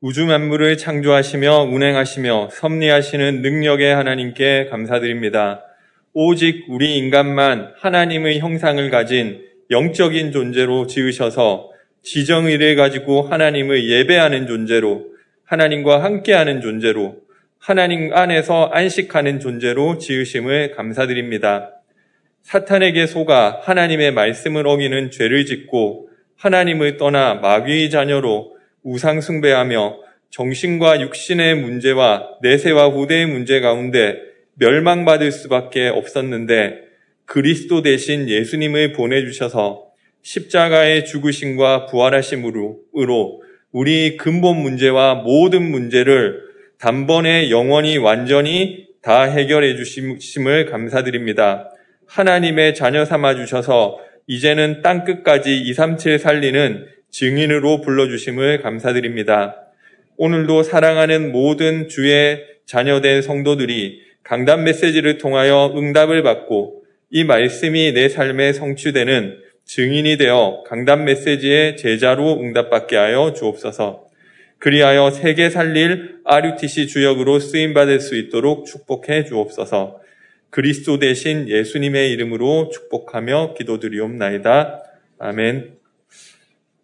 우주 만물을 창조하시며 운행하시며 섭리하시는 능력의 하나님께 감사드립니다. 오직 우리 인간만 하나님의 형상을 가진 영적인 존재로 지으셔서 지정의를 가지고 하나님을 예배하는 존재로 하나님과 함께하는 존재로 하나님 안에서 안식하는 존재로 지으심을 감사드립니다. 사탄에게 속아 하나님의 말씀을 어기는 죄를 짓고 하나님을 떠나 마귀의 자녀로 우상숭배하며 정신과 육신의 문제와 내세와 후대의 문제 가운데 멸망받을 수밖에 없었는데 그리스도 대신 예수님을 보내주셔서 십자가의 죽으심과 부활하심으로 우리 근본 문제와 모든 문제를 단번에 영원히 완전히 다 해결해 주심을 감사드립니다. 하나님의 자녀 삼아 주셔서 이제는 땅 끝까지 237 살리는 증인으로 불러주심을 감사드립니다. 오늘도 사랑하는 모든 주의 자녀된 성도들이 강단 메시지를 통하여 응답을 받고 이 말씀이 내 삶에 성취되는 증인이 되어 강단 메시지의 제자로 응답받게 하여 주옵소서. 그리하여 세계 살릴 RUTC 주역으로 쓰임받을 수 있도록 축복해 주옵소서. 그리스도 대신 예수님의 이름으로 축복하며 기도드리옵나이다. 아멘.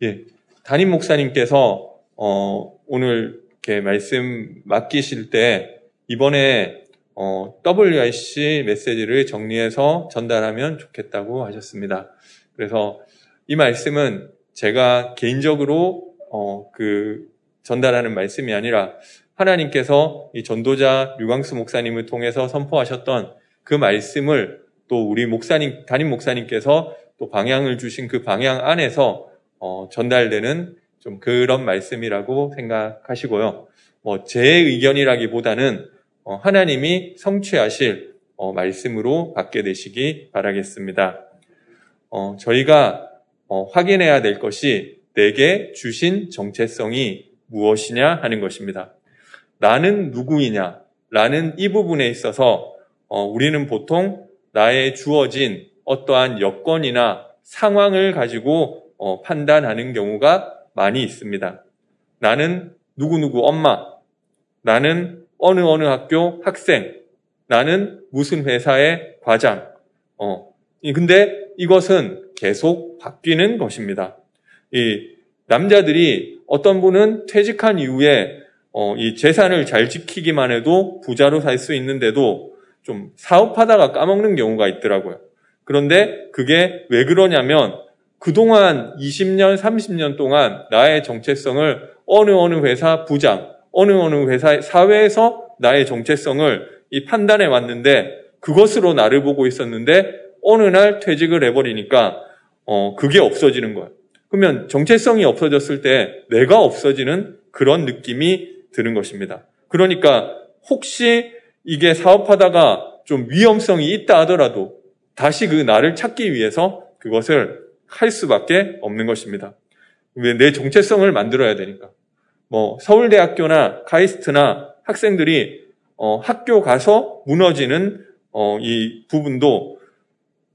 예. 담임 목사님께서, 어, 오늘 이렇게 말씀 맡기실 때, 이번에, 어, WIC 메시지를 정리해서 전달하면 좋겠다고 하셨습니다. 그래서 이 말씀은 제가 개인적으로, 어, 그, 전달하는 말씀이 아니라 하나님께서 이 전도자 류광수 목사님을 통해서 선포하셨던 그 말씀을 또 우리 목사님, 담임 목사님께서 또 방향을 주신 그 방향 안에서 어, 전달되는 좀 그런 말씀이라고 생각하시고요. 뭐 제 의견이라기보다는 어, 하나님이 성취하실 어, 말씀으로 받게 되시기 바라겠습니다. 어, 저희가 어, 확인해야 될 것이 내게 주신 정체성이 무엇이냐 하는 것입니다. 나는 누구이냐? 라는 이 부분에 있어서 어, 우리는 보통 나의 주어진 어떠한 여건이나 상황을 가지고 어, 판단하는 경우가 많이 있습니다. 나는 누구누구 엄마, 나는 어느 어느 학교 학생, 나는 무슨 회사의 과장. 어, 근데 이것은 계속 바뀌는 것입니다. 이 남자들이 어떤 분은 퇴직한 이후에 어, 이 재산을 잘 지키기만 해도 부자로 살 수 있는데도 좀 사업하다가 까먹는 경우가 있더라고요. 그런데 그게 왜 그러냐면 그동안 20년, 30년 동안 나의 정체성을 어느 어느 회사 부장, 어느 어느 회사 사회에서 나의 정체성을 이 판단해 왔는데 그것으로 나를 보고 있었는데 어느 날 퇴직을 해버리니까 어, 그게 없어지는 거예요. 그러면 정체성이 없어졌을 때 내가 없어지는 그런 느낌이 드는 것입니다. 그러니까 혹시 이게 사업하다가 좀 위험성이 있다 하더라도 다시 그 나를 찾기 위해서 그것을 할 수밖에 없는 것입니다. 왜 내 정체성을 만들어야 되니까. 뭐 서울대학교나 카이스트나 학생들이 어, 학교 가서 무너지는 어, 이 부분도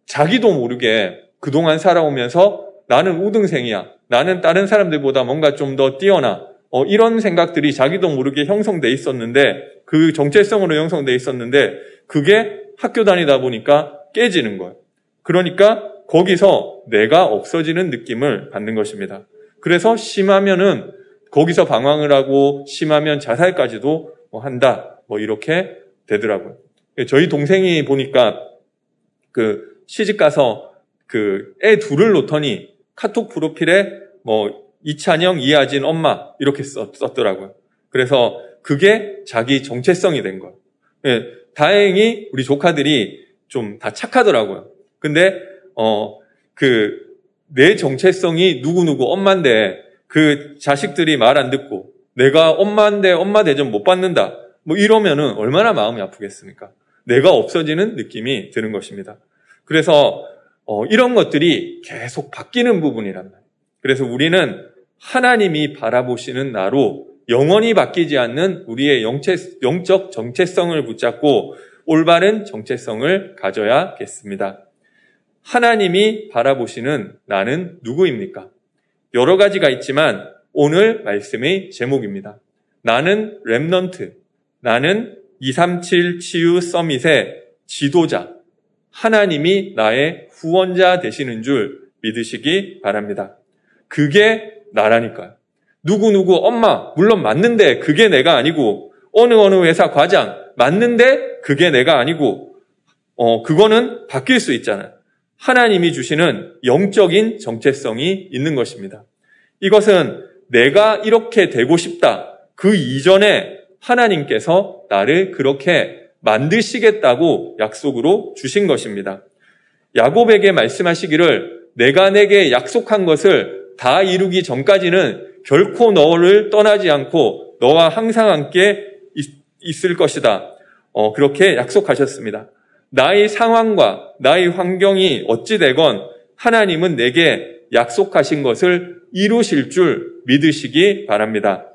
자기도 모르게 그동안 살아오면서 나는 우등생이야. 나는 다른 사람들보다 뭔가 좀 더 뛰어나. 어, 이런 생각들이 자기도 모르게 형성돼 있었는데 그 정체성으로 형성돼 있었는데 그게 학교 다니다 보니까 깨지는 거예요. 그러니까 거기서 내가 없어지는 느낌을 받는 것입니다. 그래서 심하면은 거기서 방황을 하고 심하면 자살까지도 뭐 한다. 뭐 이렇게 되더라고요. 저희 동생이 보니까 그 시집 가서 그 애 둘을 놓더니 카톡 프로필에 뭐 이찬영, 이하진 엄마 이렇게 썼, 더라고요 그래서 그게 자기 정체성이 된 거예요. 예, 다행히 우리 조카들이 좀 다 착하더라고요. 근데 어 그 내 정체성이 누구 누구 엄마인데 그 자식들이 말 안 듣고 내가 엄마인데 엄마 대접 못 받는다. 뭐 이러면은 얼마나 마음이 아프겠습니까? 내가 없어지는 느낌이 드는 것입니다. 그래서 어, 이런 것들이 계속 바뀌는 부분이란 말이에요. 그래서 우리는 하나님이 바라보시는 나로 영원히 바뀌지 않는 우리의 영체, 영적 정체성을 붙잡고 올바른 정체성을 가져야겠습니다. 하나님이 바라보시는 나는 누구입니까? 여러 가지가 있지만 오늘 말씀의 제목입니다. 나는 remnant, 나는 237 치유 summit의 지도자, 하나님이 나의 후원자 되시는 줄 믿으시기 바랍니다. 그게 나라니까요. 누구누구 엄마, 물론 맞는데 그게 내가 아니고, 어느 어느 회사 과장, 맞는데 그게 내가 아니고, 어, 그거는 바뀔 수 있잖아요. 하나님이 주시는 영적인 정체성이 있는 것입니다. 이것은 내가 이렇게 되고 싶다. 그 이전에 하나님께서 나를 그렇게 만드시겠다고 약속으로 주신 것입니다. 야곱에게 말씀하시기를 내가 내게 약속한 것을 다 이루기 전까지는 결코 너를 떠나지 않고 너와 항상 함께 있, 을 것이다. 어, 그렇게 약속하셨습니다. 나의 상황과 나의 환경이 어찌되건 하나님은 내게 약속하신 것을 이루실 줄 믿으시기 바랍니다.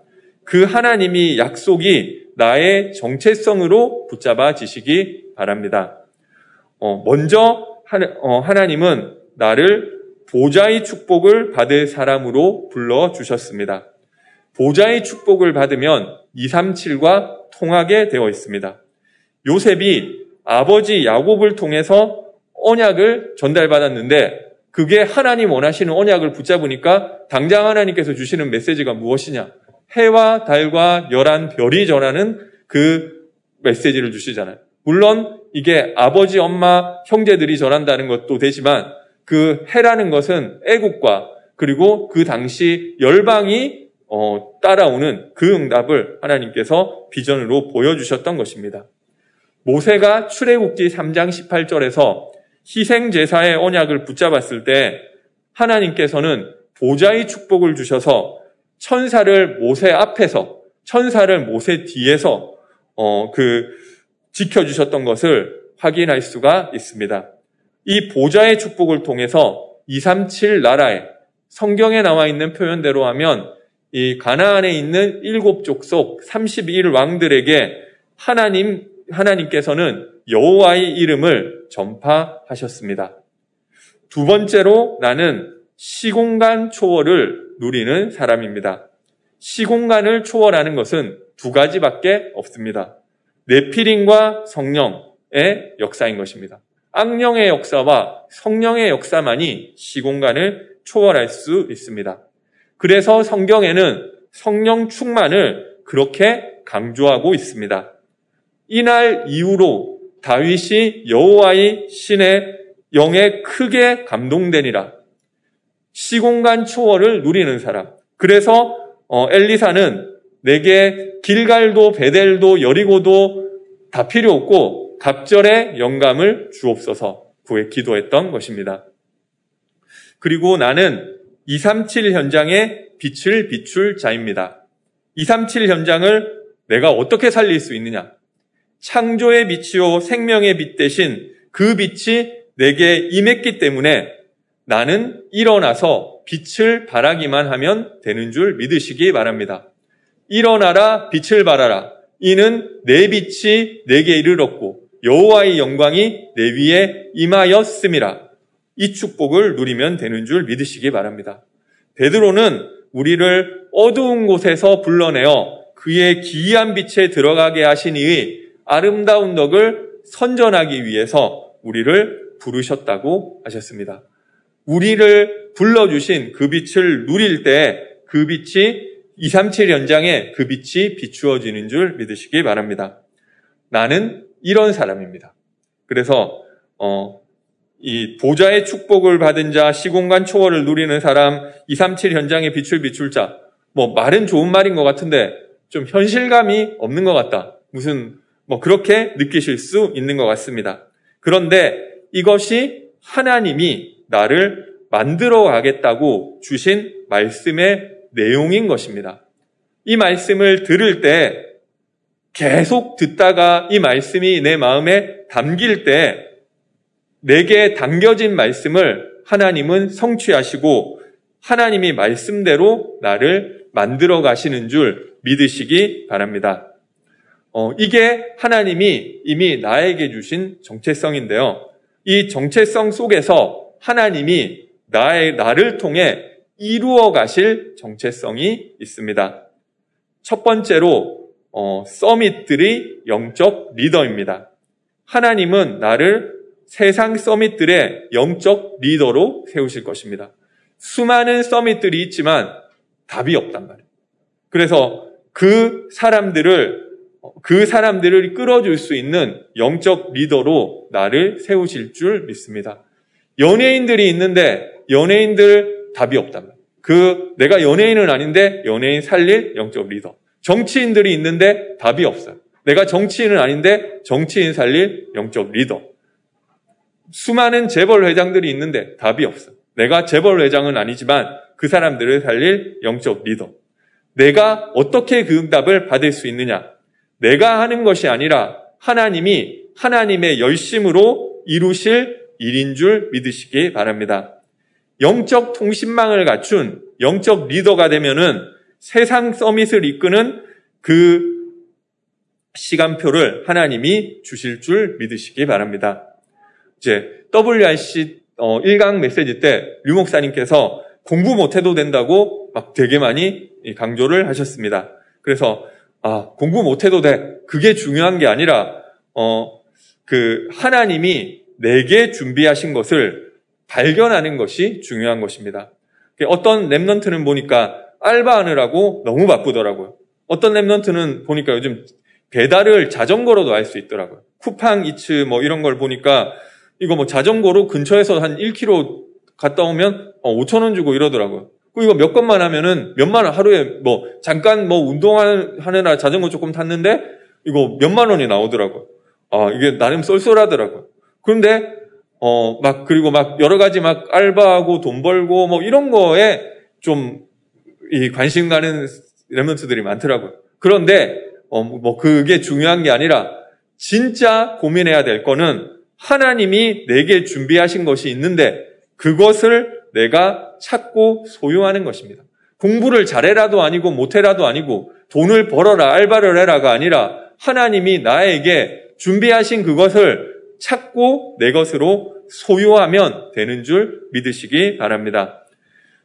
그 하나님이 약속이 나의 정체성으로 붙잡아지시기 바랍니다. 어, 먼저 어, 하나님은 나를 보좌의 축복을 받을 사람으로 불러주셨습니다. 보좌의 축복을 받으면 237과 통하게 되어 있습니다. 요셉이 아버지 야곱을 통해서 언약을 전달받았는데 그게 하나님 원하시는 언약을 붙잡으니까 당장 하나님께서 주시는 메시지가 무엇이냐? 해와 달과 열한 별이 전하는 그 메시지를 주시잖아요. 물론 이게 아버지, 엄마, 형제들이 전한다는 것도 되지만 그 해라는 것은 애국과 그리고 그 당시 열방이 어, 따라오는 그 응답을 하나님께서 비전으로 보여주셨던 것입니다. 모세가 출애굽기 3장 18절에서 희생 제사의 언약을 붙잡았을 때 하나님께서는 보좌의 축복을 주셔서 천사를 모세 앞에서 천사를 모세 뒤에서 어, 그 지켜주셨던 것을 확인할 수가 있습니다. 이 보좌의 축복을 통해서 237 나라에 성경에 나와 있는 표현대로 하면 이 가나안에 있는 일곱 족속 31 왕들에게 하나님 하나님께서는 여호와의 이름을 전파하셨습니다. 두 번째로 나는 시공간 초월을 누리는 사람입니다. 시공간을 초월하는 것은 두 가지밖에 없습니다. 네피림과 성령의 역사인 것입니다. 악령의 역사와 성령의 역사만이 시공간을 초월할 수 있습니다. 그래서 성경에는 성령 충만을 그렇게 강조하고 있습니다. 이날 이후로 다윗이 여호와의 신의 영에 크게 감동되니라. 시공간 초월을 누리는 사람. 그래서 어, 엘리사는 내게 길갈도 베델도 여리고도 다 필요 없고 갑절의 영감을 주옵소서 구해 기도했던 것입니다. 그리고 나는 237 현장에 빛을 비출 자입니다. 237 현장을 내가 어떻게 살릴 수 있느냐? 창조의 빛이요 생명의 빛 대신 그 빛이 내게 임했기 때문에 나는 일어나서 빛을 발하기만 하면 되는 줄 믿으시기 바랍니다. 일어나라 빛을 발하라. 이는 내 빛이 내게 이르렀고 여호와의 영광이 내 위에 임하였음이라. 이 축복을 누리면 되는 줄 믿으시기 바랍니다. 베드로는 우리를 어두운 곳에서 불러내어 그의 기이한 빛에 들어가게 하신 이의 아름다운 덕을 선전하기 위해서 우리를 부르셨다고 하셨습니다. 우리를 불러주신 그 빛을 누릴 때 그 빛이 237 연장에 그 빛이 비추어지는 줄 믿으시기 바랍니다. 나는 이런 사람입니다. 그래서 어, 이 보좌의 축복을 받은 자, 시공간 초월을 누리는 사람, 237 현장에 빛을 비출 자, 뭐 말은 좋은 말인 것 같은데 좀 현실감이 없는 것 같다. 무슨 뭐 그렇게 느끼실 수 있는 것 같습니다. 그런데 이것이 하나님이 나를 만들어 가겠다고 주신 말씀의 내용인 것입니다. 이 말씀을 들을 때 계속 듣다가 이 말씀이 내 마음에 담길 때 내게 담겨진 말씀을 하나님은 성취하시고 하나님이 말씀대로 나를 만들어 가시는 줄 믿으시기 바랍니다. 어, 이게 하나님이 이미 나에게 주신 정체성인데요. 이 정체성 속에서 하나님이 나의, 나를 통해 이루어 가실 정체성이 있습니다. 첫 번째로 어, 서밋들의 영적 리더입니다. 하나님은 나를 세상 서밋들의 영적 리더로 세우실 것입니다. 수많은 서밋들이 있지만 답이 없단 말이에요. 그래서 그 사람들을 그 사람들을 끌어줄 수 있는 영적 리더로 나를 세우실 줄 믿습니다. 연예인들이 있는데 연예인들 답이 말이에요. 그 내가 연예인은 아닌데 연예인 살릴 영적 리더. 정치인들이 있는데 답이 없어요. 내가 정치인은 아닌데 정치인 살릴 영적 리더. 수많은 재벌 회장들이 있는데 답이 없어. 내가 재벌 회장은 아니지만 그 사람들을 살릴 영적 리더. 내가 어떻게 그 응답을 받을 수 있느냐? 내가 하는 것이 아니라 하나님이 하나님의 열심으로 이루실 일인 줄 믿으시기 바랍니다. 영적 통신망을 갖춘 영적 리더가 되면은 세상 서밋을 이끄는 그 시간표를 하나님이 주실 줄 믿으시기 바랍니다. 이제 WRC 1강 어, 메시지 때 류 목사님께서 공부 못해도 된다고 막 되게 많이 강조를 하셨습니다. 그래서 아 공부 못해도 돼 그게 중요한 게 아니라 어 그 하나님이 내게 준비하신 것을 발견하는 것이 중요한 것입니다. 어떤 remnant는 보니까 알바하느라고 너무 바쁘더라고요. 어떤 remnant는 보니까 요즘 배달을 자전거로도 할 수 있더라고요. 쿠팡 이츠 뭐 이런 걸 보니까 이거 뭐 자전거로 근처에서 한 1km 갔다 오면 5천 어, 원 주고 이러더라고요. 이거 몇 건만 하면은 몇만 원 하루에 뭐 잠깐 뭐 운동하느라 자전거 조금 탔는데 이거 몇만 원이 나오더라고요. 아 이게 나름 쏠쏠하더라고요. 그런데 어 막 그리고 막 여러 가지 막 알바하고 돈 벌고 뭐 이런 거에 좀 이 관심 가는 레몬트들이 많더라고요. 그런데 어 뭐 그게 중요한 게 아니라 진짜 고민해야 될 거는 하나님이 내게 준비하신 것이 있는데 그것을 내가 찾고 소유하는 것입니다. 공부를 잘해라도 아니고 못해라도 아니고 돈을 벌어라 알바를 해라가 아니라 하나님이 나에게 준비하신 그것을 찾고 내 것으로 소유하면 되는 줄 믿으시기 바랍니다.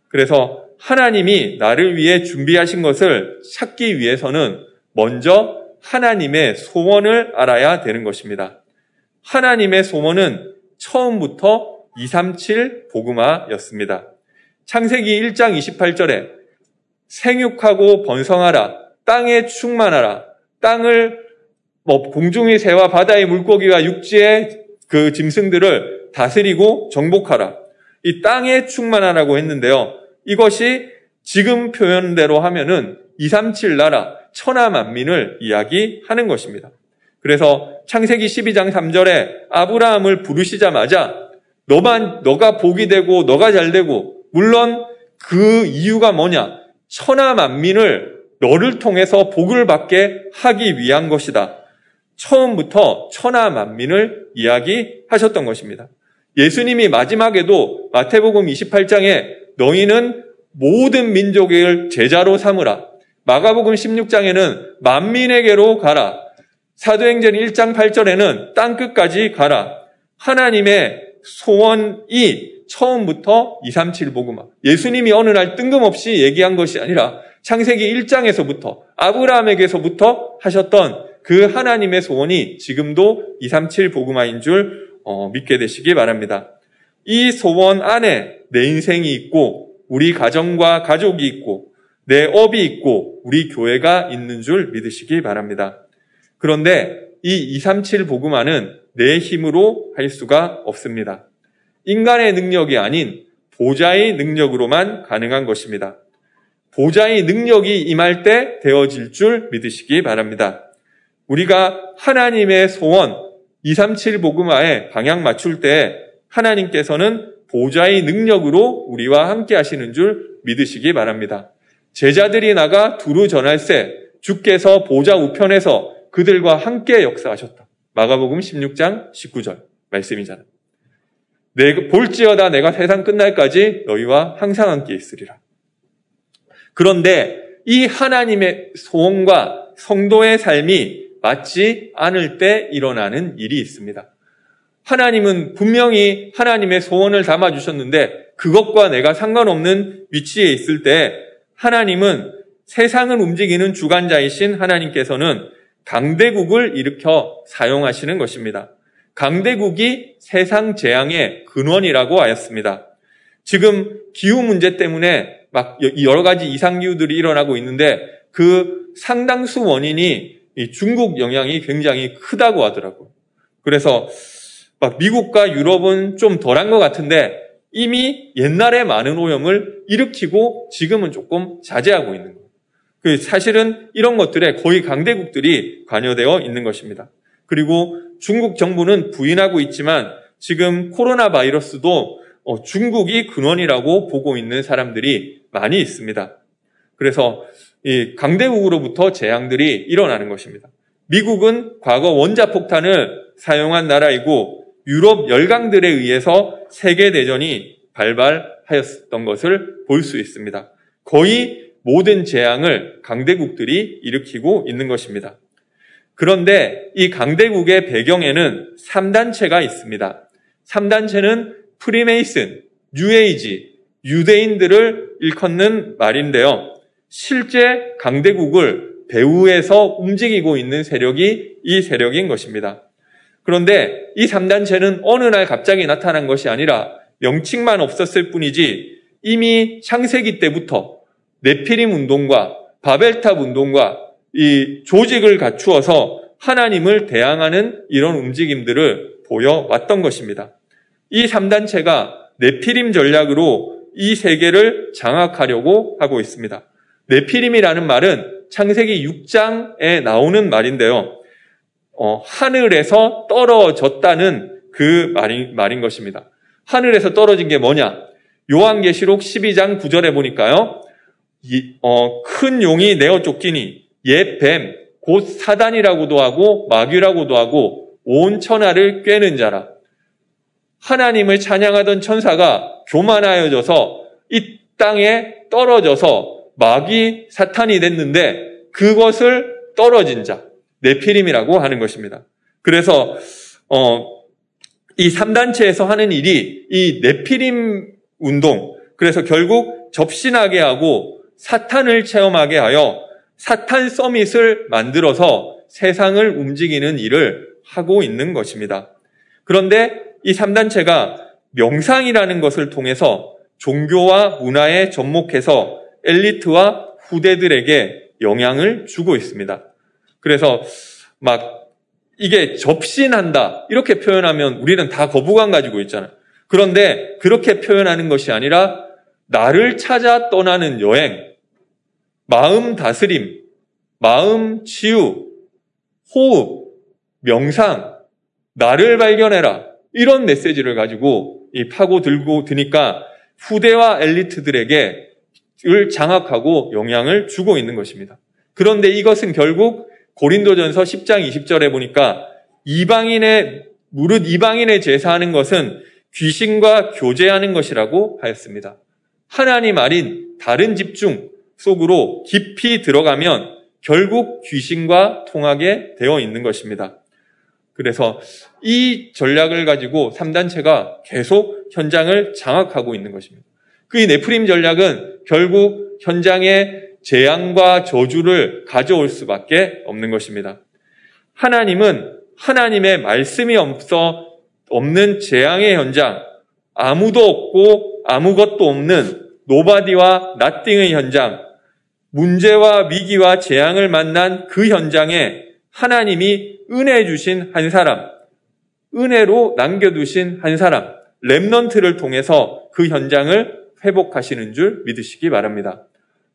그래서 하나님이 나를 위해 준비하신 것을 찾기 위해서는 먼저 하나님의 소원을 알아야 되는 것입니다. 하나님의 소원은 처음부터 237 복음화였습니다. 창세기 1장 28절에 생육하고 번성하라, 땅에 충만하라, 땅을 뭐 공중의 새와 바다의 물고기와 육지의 그 짐승들을 다스리고 정복하라. 이 땅에 충만하라고 했는데요. 이것이 지금 표현대로 하면은 237 나라 천하 만민을 이야기하는 것입니다. 그래서 창세기 12장 3절에 아브라함을 부르시자마자 너만, 너가 복이 되고, 너가 잘 되고, 물론 그 이유가 뭐냐? 천하 만민을 너를 통해서 복을 받게 하기 위한 것이다. 처음부터 천하 만민을 이야기하셨던 것입니다. 예수님이 마지막에도 마태복음 28장에 너희는 모든 민족을 제자로 삼으라. 마가복음 16장에는 만민에게로 가라. 사도행전 1장 8절에는 땅 끝까지 가라. 하나님의 소원이 처음부터 237 복음화. 예수님이 어느 날 뜬금없이 얘기한 것이 아니라 창세기 1장에서부터 아브라함에게서부터 하셨던 그 하나님의 소원이 지금도 237 복음화인 줄 어, 믿게 되시기 바랍니다. 이 소원 안에 내 인생이 있고 우리 가정과 가족이 있고 내 업이 있고 우리 교회가 있는 줄 믿으시기 바랍니다. 그런데 이 237 복음화는 내 힘으로 할 수가 없습니다. 인간의 능력이 아닌 보좌의 능력으로만 가능한 것입니다. 보좌의 능력이 임할 때 되어질 줄 믿으시기 바랍니다. 우리가 하나님의 소원 237 복음화에 방향 맞출 때 하나님께서는 보좌의 능력으로 우리와 함께 하시는 줄 믿으시기 바랍니다. 제자들이 나가 두루 전할세 주께서 보좌 우편에서 그들과 함께 역사하셨다. 마가복음 16장 19절 말씀이잖아요. 내, 볼지어다 내가 세상 끝날까지 너희와 항상 함께 있으리라. 그런데 이 하나님의 소원과 성도의 삶이 맞지 않을 때 일어나는 일이 있습니다. 하나님은 분명히 하나님의 소원을 담아주셨는데 그것과 내가 상관없는 위치에 있을 때 하나님은 세상을 움직이는 주관자이신 하나님께서는 강대국을 일으켜 사용하시는 것입니다. 강대국이 세상 재앙의 근원이라고 하였습니다. 지금 기후 문제 때문에 막 여러 가지 이상기후들이 일어나고 있는데 그 상당수 원인이 중국 영향이 굉장히 크다고 하더라고요. 그래서 막 미국과 유럽은 좀 덜한 것 같은데 이미 옛날에 많은 오염을 일으키고 지금은 조금 자제하고 있는 거예요. 그 사실은 이런 것들에 거의 강대국들이 관여되어 있는 것입니다. 그리고 중국 정부는 부인하고 있지만 지금 코로나 바이러스도 어, 중국이 근원이라고 보고 있는 사람들이 많이 있습니다. 그래서 이 강대국으로부터 재앙들이 일어나는 것입니다. 미국은 과거 원자폭탄을 사용한 나라이고 유럽 열강들에 의해서 세계대전이 발발하였던 것을 볼 수 있습니다. 거의 모든 재앙을 강대국들이 일으키고 있는 것입니다. 그런데 이 강대국의 배경에는 3단체가 있습니다. 3단체는 프리메이슨, 뉴에이지, 유대인들을 일컫는 말인데요. 실제 강대국을 배후에서 움직이고 있는 세력이 이 세력인 것입니다. 그런데 이 3단체는 어느 날 갑자기 나타난 것이 아니라 명칭만 없었을 뿐이지 이미 창세기 때부터 네피림 운동과 바벨탑 운동과 이 조직을 갖추어서 하나님을 대항하는 이런 움직임들을 보여왔던 것입니다. 이 3단체가 네피림 전략으로 이 세계를 장악하려고 하고 있습니다. 네피림이라는 말은 창세기 6장에 나오는 말인데요. 어, 하늘에서 떨어졌다는 그 말인, 말인 것입니다. 하늘에서 떨어진 게 뭐냐? 요한계시록 12장 9절에 보니까요. 이, 어, 큰 용이 내어 쫓기니 옛 뱀, 곧 사단이라고도 하고 마귀라고도 하고 온 천하를 꿰는 자라. 하나님을 찬양하던 천사가 교만하여져서 이 땅에 떨어져서 마귀 사탄이 됐는데 그것을 떨어진 자, 네피림이라고 하는 것입니다. 그래서 어, 이 3단체에서 하는 일이 이 네피림 운동, 그래서 결국 접신하게 하고 사탄을 체험하게 하여 사탄 서밋을 만들어서 세상을 움직이는 일을 하고 있는 것입니다. 그런데 이 3단체가 명상이라는 것을 통해서 종교와 문화에 접목해서 엘리트와 후대들에게 영향을 주고 있습니다. 그래서 막 이게 접신한다 이렇게 표현하면 우리는 다 거부감 가지고 있잖아요. 그런데 그렇게 표현하는 것이 아니라 나를 찾아 떠나는 여행, 마음 다스림, 마음 치유, 호흡, 명상, 나를 발견해라 이런 메시지를 가지고 이 파고 들고 드니까 후대와 엘리트들에게 을 장악하고 영향을 주고 있는 것입니다. 그런데 이것은 결국 고린도전서 10장 20절에 보니까 이방인의 무릇 이방인의 제사하는 것은 귀신과 교제하는 것이라고 하였습니다. 하나님 아닌 다른 집중 속으로 깊이 들어가면 결국 귀신과 통하게 되어 있는 것입니다. 그래서 이 전략을 가지고 3단체가 계속 현장을 장악하고 있는 것입니다. 그이 네프림 전략은 결국 현장에 재앙과 저주를 가져올 수밖에 없는 것입니다. 하나님은 하나님의 말씀이 없어 없는 재앙의 현장, 아무도 없고 아무것도 없는 nobody와 nothing의 현장, 문제와 위기와 재앙을 만난 그 현장에 하나님이 은혜 주신 한 사람, 은혜로 남겨두신 한 사람, remnant를 통해서 그 현장을 회복하시는 줄 믿으시기 바랍니다.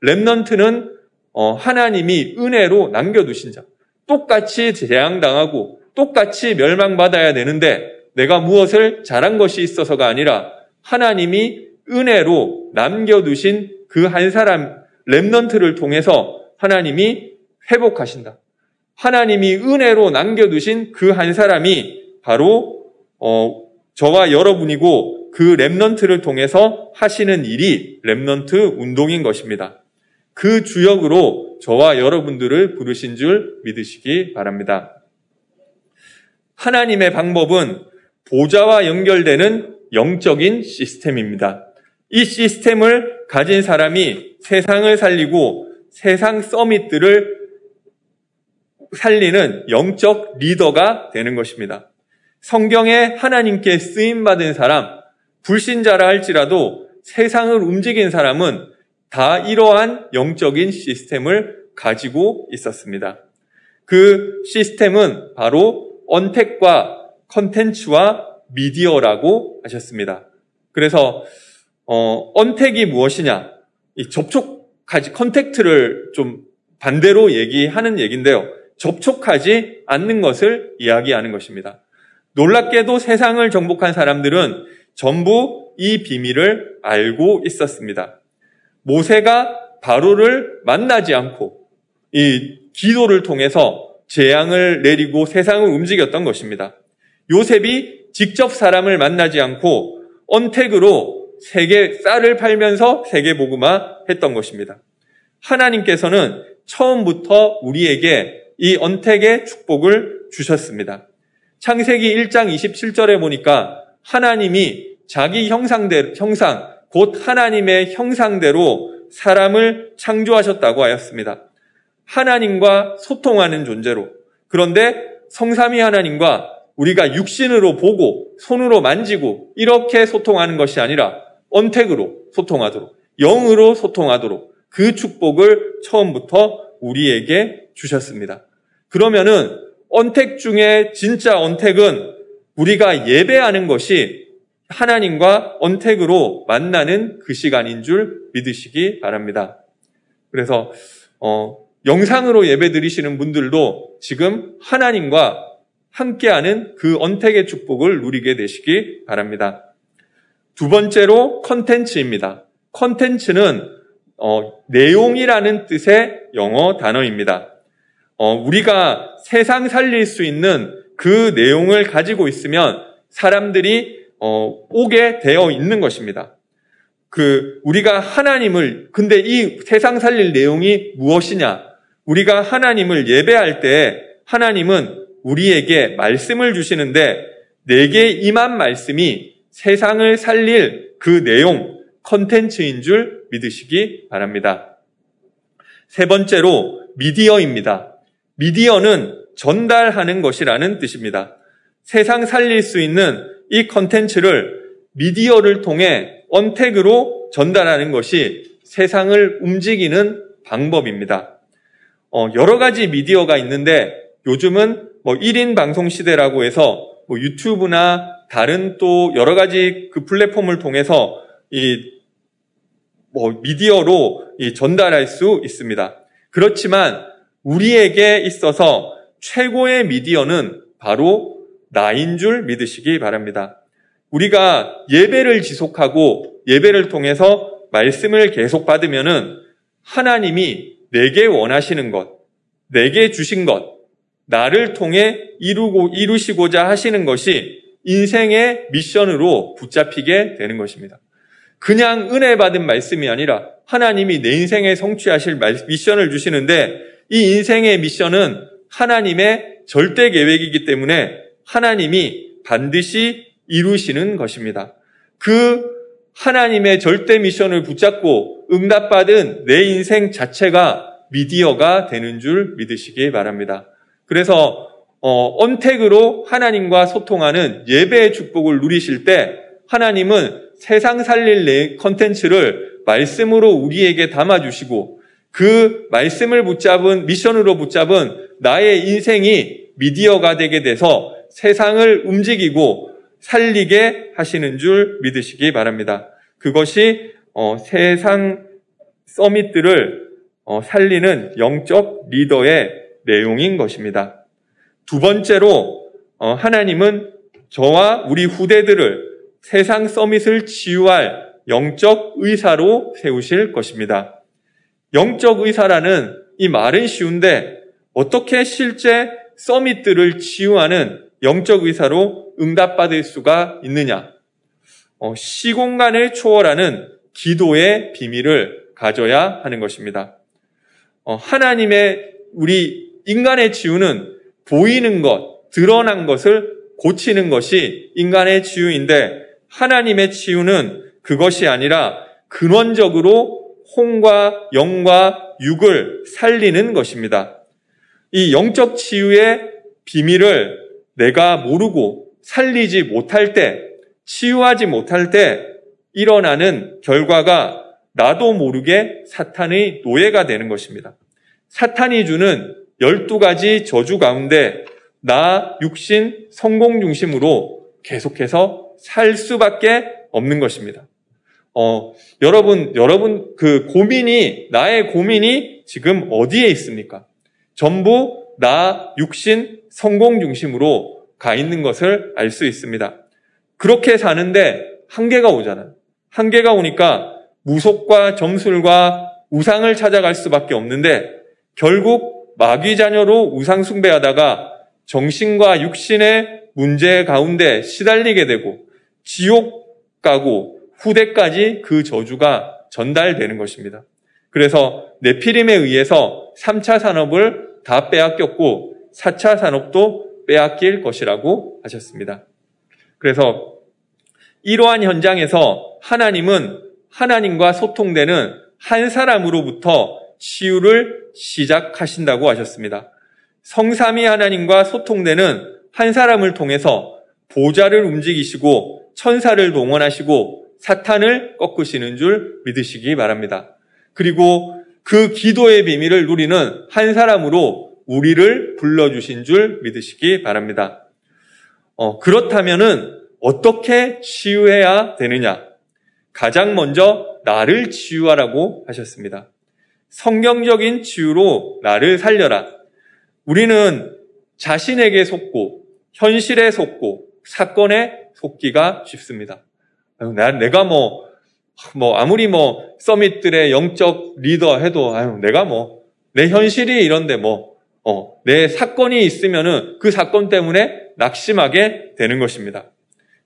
remnant는 어, 하나님이 은혜로 남겨두신 자. 똑같이 재앙당하고 똑같이 멸망받아야 되는데 내가 무엇을 잘한 것이 있어서가 아니라 하나님이 은혜로 남겨두신 그 한 사람 remnant를 통해서 하나님이 회복하신다. 하나님이 은혜로 남겨두신 그 한 사람이 바로 어, 저와 여러분이고 그 remnant를 통해서 하시는 일이 remnant 운동인 것입니다. 그 주역으로 저와 여러분들을 부르신 줄 믿으시기 바랍니다. 하나님의 방법은 보좌와 연결되는 영적인 시스템입니다. 이 시스템을 가진 사람이 세상을 살리고 세상 서밋들을 살리는 영적 리더가 되는 것입니다. 성경에 하나님께 쓰임받은 사람, 불신자라 할지라도 세상을 움직인 사람은 다 이러한 영적인 시스템을 가지고 있었습니다. 그 시스템은 바로 untact과 컨텐츠와 미디어라고 하셨습니다. 그래서 어, untact이 무엇이냐? 이 접촉하지 contact를 좀 반대로 얘기하는 얘기인데요. 접촉하지 않는 것을 이야기하는 것입니다. 놀랍게도 세상을 정복한 사람들은 전부 이 비밀을 알고 있었습니다. 모세가 바로를 만나지 않고 이 기도를 통해서 재앙을 내리고 세상을 움직였던 것입니다. 요셉이 직접 사람을 만나지 않고 언택으로 세계 쌀을 팔면서 세계 복음화 했던 것입니다. 하나님께서는 처음부터 우리에게 이 언택의 축복을 주셨습니다. 창세기 1장 27절에 보니까 하나님이 자기 형상대, 형상, 곧 하나님의 형상대로 사람을 창조하셨다고 하였습니다. 하나님과 소통하는 존재로. 그런데 성삼위 하나님과 우리가 육신으로 보고 손으로 만지고 이렇게 소통하는 것이 아니라 언택으로 소통하도록 영으로 소통하도록 그 축복을 처음부터 우리에게 주셨습니다. 그러면은 언택 중에 진짜 언택은 우리가 예배하는 것이 하나님과 언택으로 만나는 그 시간인 줄 믿으시기 바랍니다. 그래서 어, 영상으로 예배 드리시는 분들도 지금 하나님과 함께하는 그 언택의 축복을 누리게 되시기 바랍니다. 두 번째로 컨텐츠입니다. 컨텐츠는 어, 내용이라는 뜻의 영어 단어입니다. 어, 우리가 세상 살릴 수 있는 그 내용을 가지고 있으면 사람들이 어, 오게 되어 있는 것입니다. 그 우리가 하나님을 근데 이 세상 살릴 내용이 무엇이냐? 우리가 하나님을 예배할 때 하나님은 우리에게 말씀을 주시는데 내게 임한 말씀이 세상을 살릴 그 내용, 컨텐츠인 줄 믿으시기 바랍니다. 세 번째로 미디어입니다. 미디어는 전달하는 것이라는 뜻입니다. 세상 살릴 수 있는 이 컨텐츠를 미디어를 통해 언택으로 전달하는 것이 세상을 움직이는 방법입니다. 어, 여러 가지 미디어가 있는데 요즘은 뭐 1인 방송 시대라고 해서 뭐 유튜브나 다른 또 여러 가지 그 플랫폼을 통해서 이 뭐 미디어로 이 전달할 수 있습니다. 그렇지만 우리에게 있어서 최고의 미디어는 바로 나인 줄 믿으시기 바랍니다. 우리가 예배를 지속하고 예배를 통해서 말씀을 계속 받으면은 하나님이 내게 원하시는 것, 내게 주신 것, 나를 통해 이루고, 이루시고자 하시는 것이 인생의 미션으로 붙잡히게 되는 것입니다. 그냥 은혜 받은 말씀이 아니라 하나님이 내 인생에 성취하실 미션을 주시는데 이 인생의 미션은 하나님의 절대 계획이기 때문에 하나님이 반드시 이루시는 것입니다. 그 하나님의 절대 미션을 붙잡고 응답받은 내 인생 자체가 미디어가 되는 줄 믿으시기 바랍니다. 그래서 어, 언택으로 하나님과 소통하는 예배의 축복을 누리실 때 하나님은 세상 살릴 내 컨텐츠를 말씀으로 우리에게 담아주시고 그 말씀을 붙잡은 미션으로 붙잡은 나의 인생이 미디어가 되게 돼서 세상을 움직이고 살리게 하시는 줄 믿으시기 바랍니다. 그것이 어, 세상 서밋들을 어, 살리는 영적 리더의 내용인 것입니다. 두 번째로 어, 하나님은 저와 우리 후대들을 세상 서밋을 치유할 영적 의사로 세우실 것입니다. 영적 의사라는 이 말은 쉬운데 어떻게 실제 서밋들을 치유하는 영적 의사로 응답받을 수가 있느냐? 어, 시공간을 초월하는 기도의 비밀을 가져야 하는 것입니다. 어, 하나님의 우리 인간의 치유는 보이는 것, 드러난 것을 고치는 것이 인간의 치유인데 하나님의 치유는 그것이 아니라 근원적으로 홍과 영과 육을 살리는 것입니다. 이 영적 치유의 비밀을 내가 모르고 살리지 못할 때, 치유하지 못할 때 일어나는 결과가 나도 모르게 사탄의 노예가 되는 것입니다. 사탄이 주는 12가지 저주 가운데 나, 육신, 성공 중심으로 계속해서 살 수밖에 없는 것입니다. 어, 여러분, 여러분, 그 고민이, 나의 고민이 지금 어디에 있습니까? 전부 나, 육신, 성공 중심으로 가 있는 것을 알 수 있습니다. 그렇게 사는데 한계가 오잖아요. 한계가 오니까 무속과 점술과 우상을 찾아갈 수밖에 없는데 결국 마귀 자녀로 우상 숭배하다가 정신과 육신의 문제 가운데 시달리게 되고 지옥 가고 후대까지 그 저주가 전달되는 것입니다. 그래서 네피림에 의해서 3차 산업을 다 빼앗겼고 4차 산업도 빼앗길 것이라고 하셨습니다. 그래서 이러한 현장에서 하나님은 하나님과 소통되는 한 사람으로부터 치유를 시작하신다고 하셨습니다. 성삼이 하나님과 소통되는 한 사람을 통해서 보좌를 움직이시고 천사를 동원하시고 사탄을 꺾으시는 줄 믿으시기 바랍니다. 그리고 그 기도의 비밀을 누리는 한 사람으로 우리를 불러주신 줄 믿으시기 바랍니다. 어, 그렇다면은 어떻게 치유해야 되느냐? 가장 먼저 나를 치유하라고 하셨습니다. 성경적인 치유로 나를 살려라. 우리는 자신에게 속고 현실에 속고 사건에 속기가 쉽습니다. 난 내가 뭐, 뭐, 아무리 뭐, 서밋들의 영적 리더 해도, 아유, 내가 뭐, 내 현실이 이런데 뭐, 어, 내 사건이 있으면은 그 사건 때문에 낙심하게 되는 것입니다.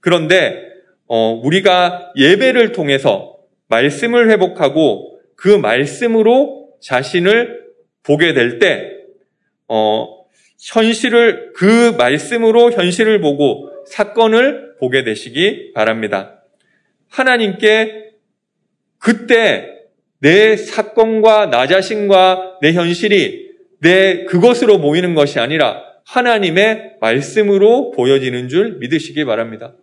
그런데, 어, 우리가 예배를 통해서 말씀을 회복하고 그 말씀으로 자신을 보게 될 때, 어, 현실을, 그 말씀으로 현실을 보고 사건을 보게 되시기 바랍니다. 하나님께 그때 내 사건과 나 자신과 내 현실이 내 그것으로 보이는 것이 아니라 하나님의 말씀으로 보여지는 줄 믿으시기 바랍니다.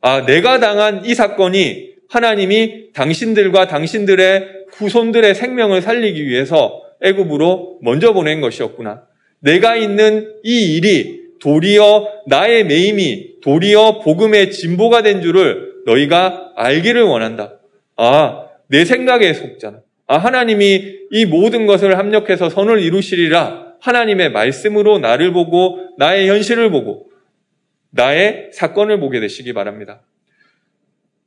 아, 내가 당한 이 사건이 하나님이 당신들과 당신들의 후손들의 생명을 살리기 위해서 애굽으로 먼저 보낸 것이었구나. 내가 있는 이 일이 도리어 나의 매임이 도리어 복음의 진보가 된 줄을 너희가 알기를 원한다. 아, 내 생각에 속잖아. 아, 하나님이 이 모든 것을 합력해서 선을 이루시리라. 하나님의 말씀으로 나를 보고 나의 현실을 보고 나의 사건을 보게 되시기 바랍니다.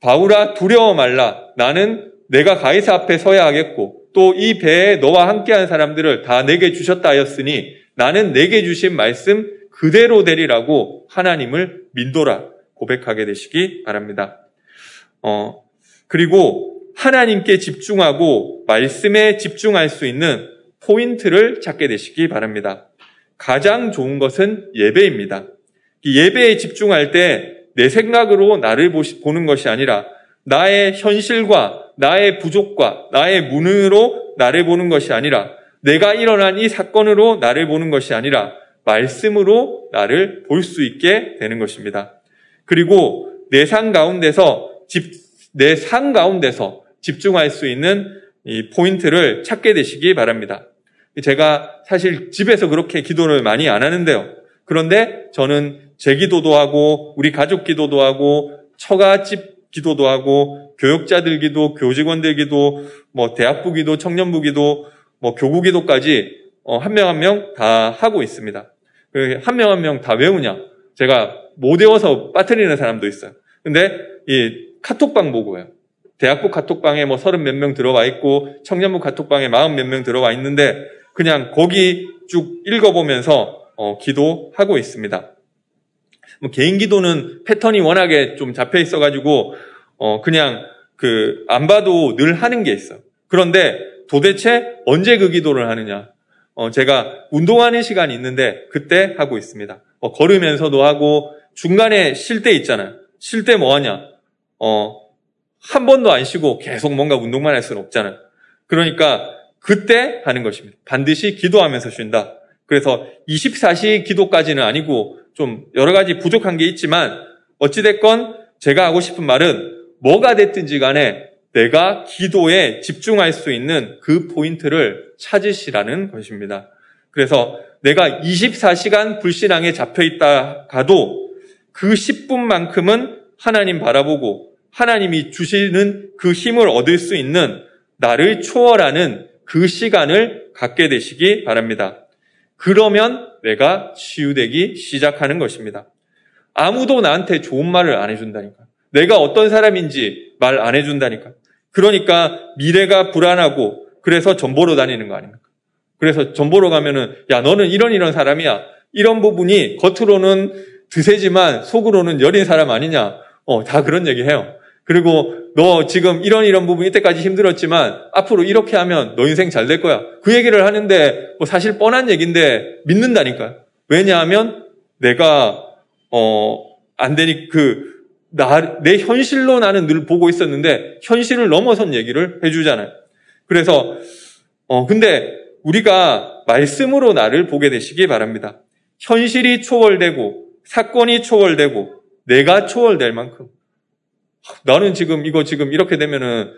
바울아 두려워 말라. 나는 내가 가이사 앞에 서야 하겠고 또 이 배에 너와 함께한 사람들을 다 내게 주셨다 하였으니 나는 내게 주신 말씀 그대로 되리라고 하나님을 민도라 고백하게 되시기 바랍니다. 어, 그리고 하나님께 집중하고 말씀에 집중할 수 있는 포인트를 찾게 되시기 바랍니다. 가장 좋은 것은 예배입니다. 예배에 집중할 때 내 생각으로 나를 보는 것이 아니라 나의 현실과 나의 부족과 나의 무능으로 나를 보는 것이 아니라 내가 일어난 이 사건으로 나를 보는 것이 아니라 말씀으로 나를 볼 수 있게 되는 것입니다. 그리고 내상 가운데서 내상 가운데서 집중할 수 있는 이 포인트를 찾게 되시기 바랍니다. 제가 사실 집에서 그렇게 기도를 많이 안 하는데요. 그런데 저는 제 기도도 하고 우리 가족 기도도 하고 처가집 기도도 하고 교육자들 기도, 교직원들 기도, 뭐 대학부 기도, 청년부 기도 뭐 교구 기도까지 어, 한명 한 명 다 하고 있습니다. 한 명 한 명 다 외우냐? 제가 못 외워서 빠뜨리는 사람도 있어요. 근데 이 카톡방 보고요. 대학부 카톡방에 뭐 서른 몇 명 들어와 있고 청년부 카톡방에 마흔 몇 명 들어와 있는데 그냥 거기 쭉 읽어보면서 어, 기도하고 있습니다. 뭐 개인 기도는 패턴이 워낙에 좀 잡혀 있어가지고 어, 그냥 그 안 봐도 늘 하는 게 있어. 요 그런데 도대체 언제 그 기도를 하느냐? 어, 제가 운동하는 시간이 있는데 그때 하고 있습니다. 어, 걸으면서도 하고 중간에 쉴 때 있잖아요. 쉴 때 뭐 하냐? 어, 한 번도 안 쉬고 계속 뭔가 운동만 할 수는 없잖아요. 그러니까 그때 하는 것입니다. 반드시 기도하면서 쉰다. 그래서 24시 기도까지는 아니고 좀 여러 가지 부족한 게 있지만 어찌됐건 제가 하고 싶은 말은 뭐가 됐든지 간에 내가 기도에 집중할 수 있는 그 포인트를 찾으시라는 것입니다. 그래서 내가 24시간 불신앙에 잡혀 있다 가도 그 10분만큼은 하나님 바라보고 하나님이 주시는 그 힘을 얻을 수 있는 나를 초월하는 그 시간을 갖게 되시기 바랍니다. 그러면 내가 치유되기 시작하는 것입니다. 아무도 나한테 좋은 말을 안 해준다니까. 내가 어떤 사람인지 말 안 해준다니까. 그러니까 미래가 불안하고 그래서 전보로 다니는 거 아닙니까? 그래서 전보로 가면은 야 너는 이런 이런 사람이야. 이런 부분이 겉으로는 드세지만 속으로는 여린 사람 아니냐. 어, 다 그런 얘기 해요. 그리고 너 지금 이런 이런 부분 이때까지 힘들었지만 앞으로 이렇게 하면 너 인생 잘 될 거야. 그 얘기를 하는데 뭐 사실 뻔한 얘기인데 믿는다니까요. 왜냐하면 내가 어 안 되니 그 나, 내 현실로 나는 늘 보고 있었는데 현실을 넘어선 얘기를 해주잖아요. 그래서 어 근데 우리가 말씀으로 나를 보게 되시기 바랍니다. 현실이 초월되고 사건이 초월되고 내가 초월될 만큼 나는 지금 이거 지금 이렇게 되면은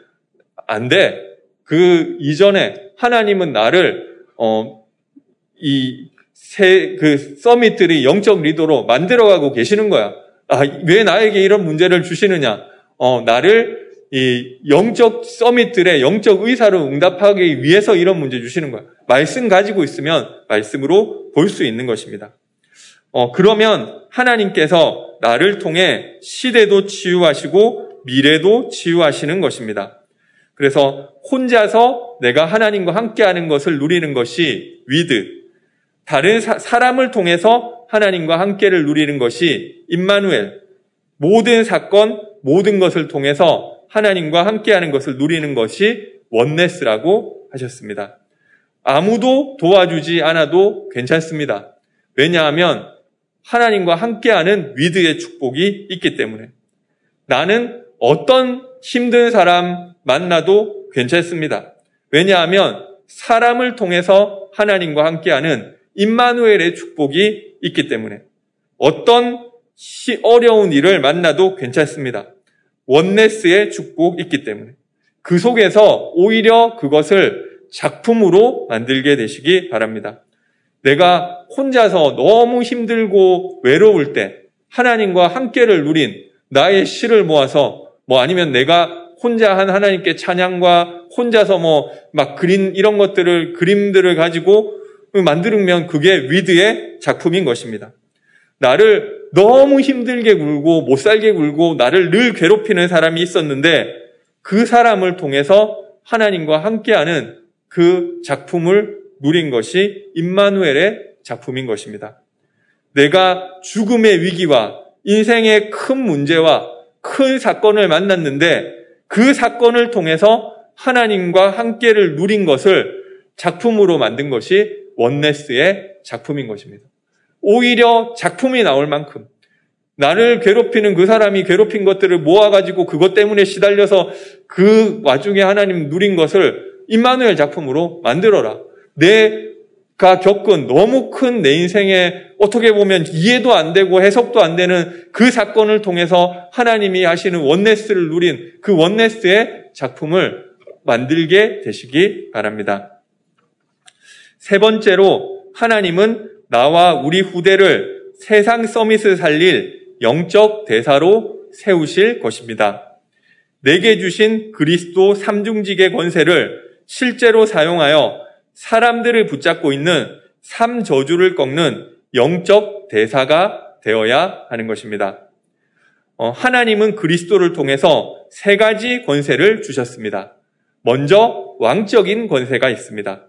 안 돼. 그 이전에 하나님은 나를 어 이 세 그 summit들의 영적 리더로 만들어가고 계시는 거야. 아, 왜 나에게 이런 문제를 주시느냐? 어, 나를 이 영적 summit들의 영적 의사로 응답하기 위해서 이런 문제 주시는 거야. 말씀 가지고 있으면 말씀으로 볼 수 있는 것입니다. 어, 그러면 하나님께서 나를 통해 시대도 치유하시고 미래도 치유하시는 것입니다. 그래서 혼자서 내가 하나님과 함께하는 것을 누리는 것이 with, 다른 사, 사람을 통해서 하나님과 함께를 누리는 것이 임마누엘, 모든 사건, 모든 것을 통해서 하나님과 함께하는 것을 누리는 것이 원네스라고 하셨습니다. 아무도 도와주지 않아도 괜찮습니다. 왜냐하면 하나님과 함께하는 위드의 축복이 있기 때문에 나는 어떤 힘든 사람 만나도 괜찮습니다. 왜냐하면 사람을 통해서 하나님과 함께하는 임마누엘의 축복이 있기 때문에 어떤 어려운 일을 만나도 괜찮습니다. 원네스의 축복이 있기 때문에 그 속에서 오히려 그것을 작품으로 만들게 되시기 바랍니다. 내가 혼자서 너무 힘들고 외로울 때 하나님과 함께를 누린 나의 시를 모아서 뭐 아니면 내가 혼자 한 하나님께 찬양과 혼자서 뭐 막 그린 이런 것들을 그림들을 가지고 만들면 그게 위드의 작품인 것입니다. 나를 너무 힘들게 굴고 못 살게 굴고 나를 늘 괴롭히는 사람이 있었는데 그 사람을 통해서 하나님과 함께하는 그 작품을 누린 것이 임마누엘의 작품인 것입니다. 내가 죽음의 위기와 인생의 큰 문제와 큰 사건을 만났는데 그 사건을 통해서 하나님과 함께를 누린 것을 작품으로 만든 것이 원네스의 작품인 것입니다. 오히려 작품이 나올 만큼 나를 괴롭히는 그 사람이 괴롭힌 것들을 모아가지고 그것 때문에 시달려서 그 와중에 하나님 누린 것을 임마누엘 작품으로 만들어라. 내가 겪은 너무 큰 내 인생에 어떻게 보면 이해도 안 되고 해석도 안 되는 그 사건을 통해서 하나님이 하시는 원네스를 누린 그 원네스의 작품을 만들게 되시기 바랍니다. 세 번째로 하나님은 나와 우리 후대를 세상 서밋을 살릴 영적 대사로 세우실 것입니다. 내게 주신 그리스도 삼중직의 권세를 실제로 사용하여 사람들을 붙잡고 있는 삼저주를 꺾는 영적 대사가 되어야 하는 것입니다. 어, 하나님은 그리스도를 통해서 세 가지 권세를 주셨습니다. 먼저 왕적인 권세가 있습니다.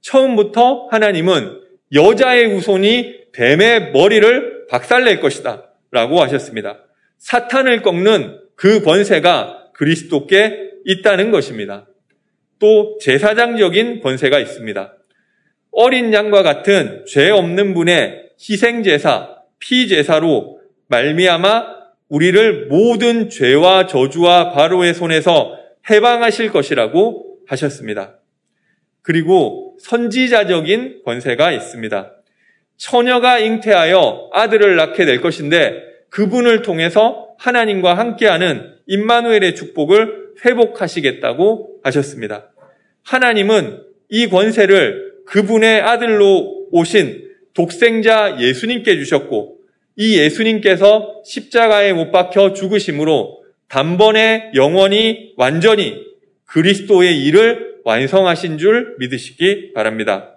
처음부터 하나님은 여자의 후손이 뱀의 머리를 박살낼 것이다. 라고 하셨습니다. 사탄을 꺾는 그 권세가 그리스도께 있다는 것입니다. 또 제사장적인 권세가 있습니다. 어린 양과 같은 죄 없는 분의 희생 제사, 피 제사로 말미암아 우리를 모든 죄와 저주와 바로의 손에서 해방하실 것이라고 하셨습니다. 그리고 선지자적인 권세가 있습니다. 처녀가 잉태하여 아들을 낳게 될 것인데 그분을 통해서 하나님과 함께하는 임마누엘의 축복을 회복하시겠다고 하셨습니다. 하나님은 이 권세를 그분의 아들로 오신 독생자 예수님께 주셨고 이 예수님께서 십자가에 못 박혀 죽으심으로 단번에 영원히 완전히 그리스도의 일을 완성하신 줄 믿으시기 바랍니다.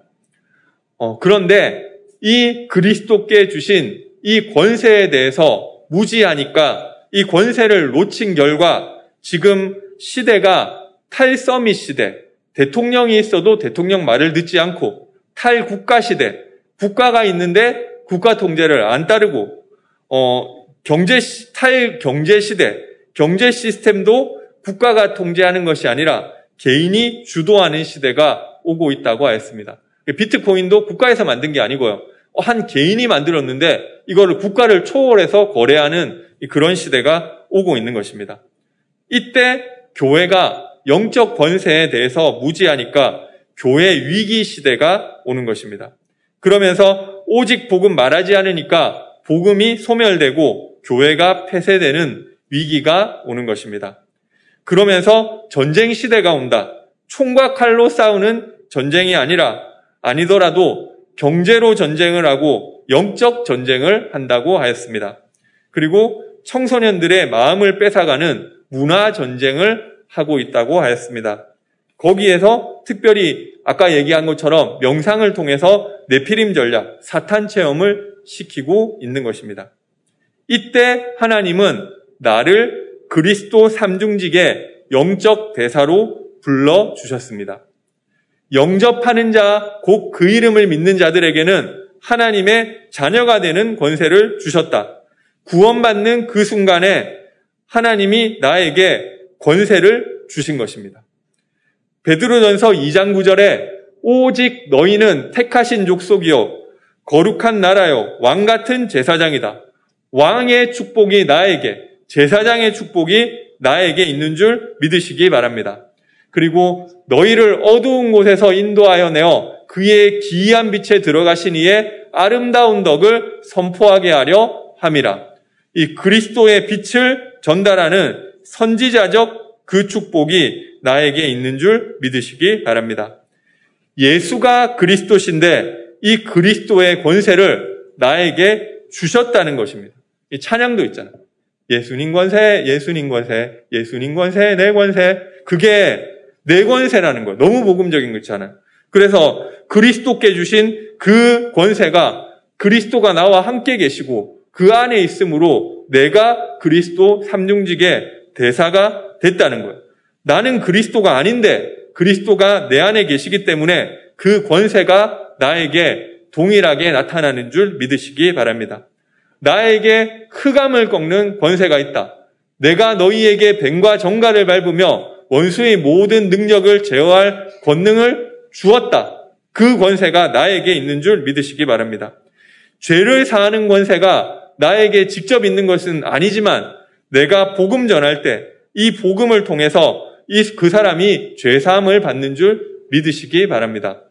어, 그런데 이 그리스도께 주신 이 권세에 대해서 무지하니까 이 권세를 놓친 결과 지금 시대가 탈서밋 시대, 대통령이 있어도 대통령 말을 듣지 않고 탈국가 시대, 국가가 있는데 국가 통제를 안 따르고 어, 경제 탈 경제 시대, 경제 시스템도 국가가 통제하는 것이 아니라 개인이 주도하는 시대가 오고 있다고 하였습니다. 비트코인도 국가에서 만든 게 아니고요. 한 개인이 만들었는데 이거를 국가를 초월해서 거래하는 그런 시대가 오고 있는 것입니다. 이때 교회가 영적 권세에 대해서 무지하니까 교회 위기 시대가 오는 것입니다. 그러면서 오직 복음 말하지 않으니까 복음이 소멸되고 교회가 폐쇄되는 위기가 오는 것입니다. 그러면서 전쟁 시대가 온다. 총과 칼로 싸우는 전쟁이 아니라 아니더라도 경제로 전쟁을 하고 영적 전쟁을 한다고 하였습니다. 그리고 청소년들의 마음을 뺏어가는 문화 전쟁을 하고 있다고 하였습니다. 거기에서 특별히 아까 얘기한 것처럼 명상을 통해서 내피림 전략, 사탄 체험을 시키고 있는 것입니다. 이때 하나님은 나를 그리스도 삼중직의 영적 대사로 불러 주셨습니다. 영접하는 자, 곧 그 이름을 믿는 자들에게는 하나님의 자녀가 되는 권세를 주셨다. 구원받는 그 순간에 하나님이 나에게 권세를 주신 것입니다. 베드로전서 2장 9절에 오직 너희는 택하신 족속이요 거룩한 나라요 왕 같은 제사장이다. 왕의 축복이 나에게 제사장의 축복이 나에게 있는 줄 믿으시기 바랍니다. 그리고 너희를 어두운 곳에서 인도하여 내어 그의 기이한 빛에 들어가신 이의 아름다운 덕을 선포하게 하려 함이라. 이 그리스도의 빛을 전달하는 선지자적 그 축복이 나에게 있는 줄 믿으시기 바랍니다. 예수가 그리스도신데 이 그리스도의 권세를 나에게 주셨다는 것입니다. 이 찬양도 있잖아요. 예수님 권세, 예수님 권세, 예수님 권세, 내 권세. 그게 내 권세라는 거예요. 너무 복음적인 거잖아요. 그래서 그리스도께 주신 그 권세가 그리스도가 나와 함께 계시고 그 안에 있으므로 내가 그리스도 삼중직의 대사가 됐다는 거예요. 나는 그리스도가 아닌데 그리스도가 내 안에 계시기 때문에 그 권세가 나에게 동일하게 나타나는 줄 믿으시기 바랍니다. 나에게 흑암을 꺾는 권세가 있다. 내가 너희에게 뱀과 정갈을 밟으며 원수의 모든 능력을 제어할 권능을 주었다. 그 권세가 나에게 있는 줄 믿으시기 바랍니다. 죄를 사하는 권세가 나에게 직접 있는 것은 아니지만 내가 복음 전할 때 이 복음을 통해서 이 그 사람이 죄 사함을 받는 줄 믿으시기 바랍니다.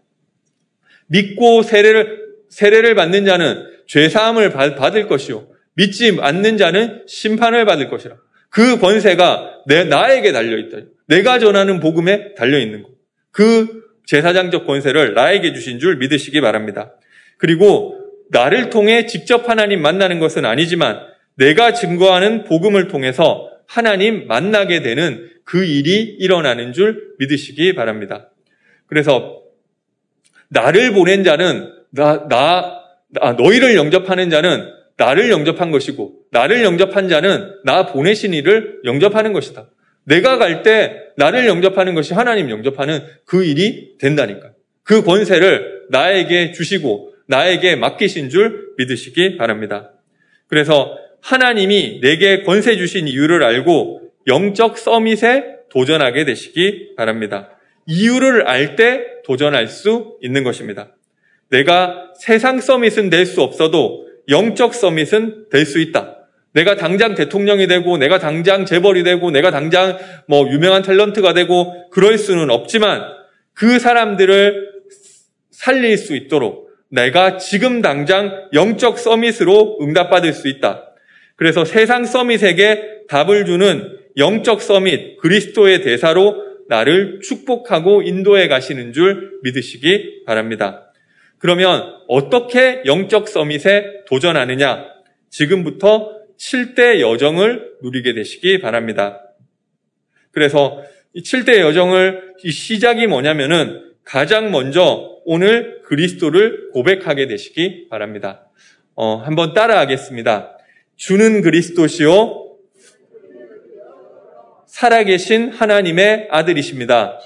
믿고 세례를 세례를 받는 자는 죄 사함을 받을 것이요 믿지 않는 자는 심판을 받을 것이라. 그 권세가 내 나에게 달려 있다. 내가 전하는 복음에 달려 있는 것. 그 제사장적 권세를 나에게 주신 줄 믿으시기 바랍니다. 그리고 나를 통해 직접 하나님 만나는 것은 아니지만 내가 증거하는 복음을 통해서 하나님 만나게 되는 그 일이 일어나는 줄 믿으시기 바랍니다. 그래서 나를 보낸 자는 나, 나, 나 너희를 영접하는 자는 나를 영접한 것이고 나를 영접한 자는 나 보내신 이를 영접하는 것이다. 내가 갈 때 나를 영접하는 것이 하나님 영접하는 그 일이 된다니까. 그 권세를 나에게 주시고 나에게 맡기신 줄 믿으시기 바랍니다. 그래서 하나님이 내게 권세 주신 이유를 알고 영적 서밋에 도전하게 되시기 바랍니다. 이유를 알 때 도전할 수 있는 것입니다. 내가 세상 서밋은 될 수 없어도 영적 서밋은 될 수 있다. 내가 당장 대통령이 되고, 내가 당장 재벌이 되고, 내가 당장 뭐 유명한 탤런트가 되고, 그럴 수는 없지만, 그 사람들을 살릴 수 있도록 내가 지금 당장 영적 서밋으로 응답받을 수 있다. 그래서 세상 서밋에게 답을 주는 영적 서밋, 그리스도의 대사로 나를 축복하고 인도해 가시는 줄 믿으시기 바랍니다. 그러면 어떻게 영적 서밋에 도전하느냐? 지금부터 7대 여정을 누리게 되시기 바랍니다. 그래서 이 7대 여정을 시작이 뭐냐면은 가장 먼저 오늘 그리스도를 고백하게 되시기 바랍니다. 어, 한번 따라하겠습니다. 주는 그리스도시요 살아계신 하나님의 아들이십니다.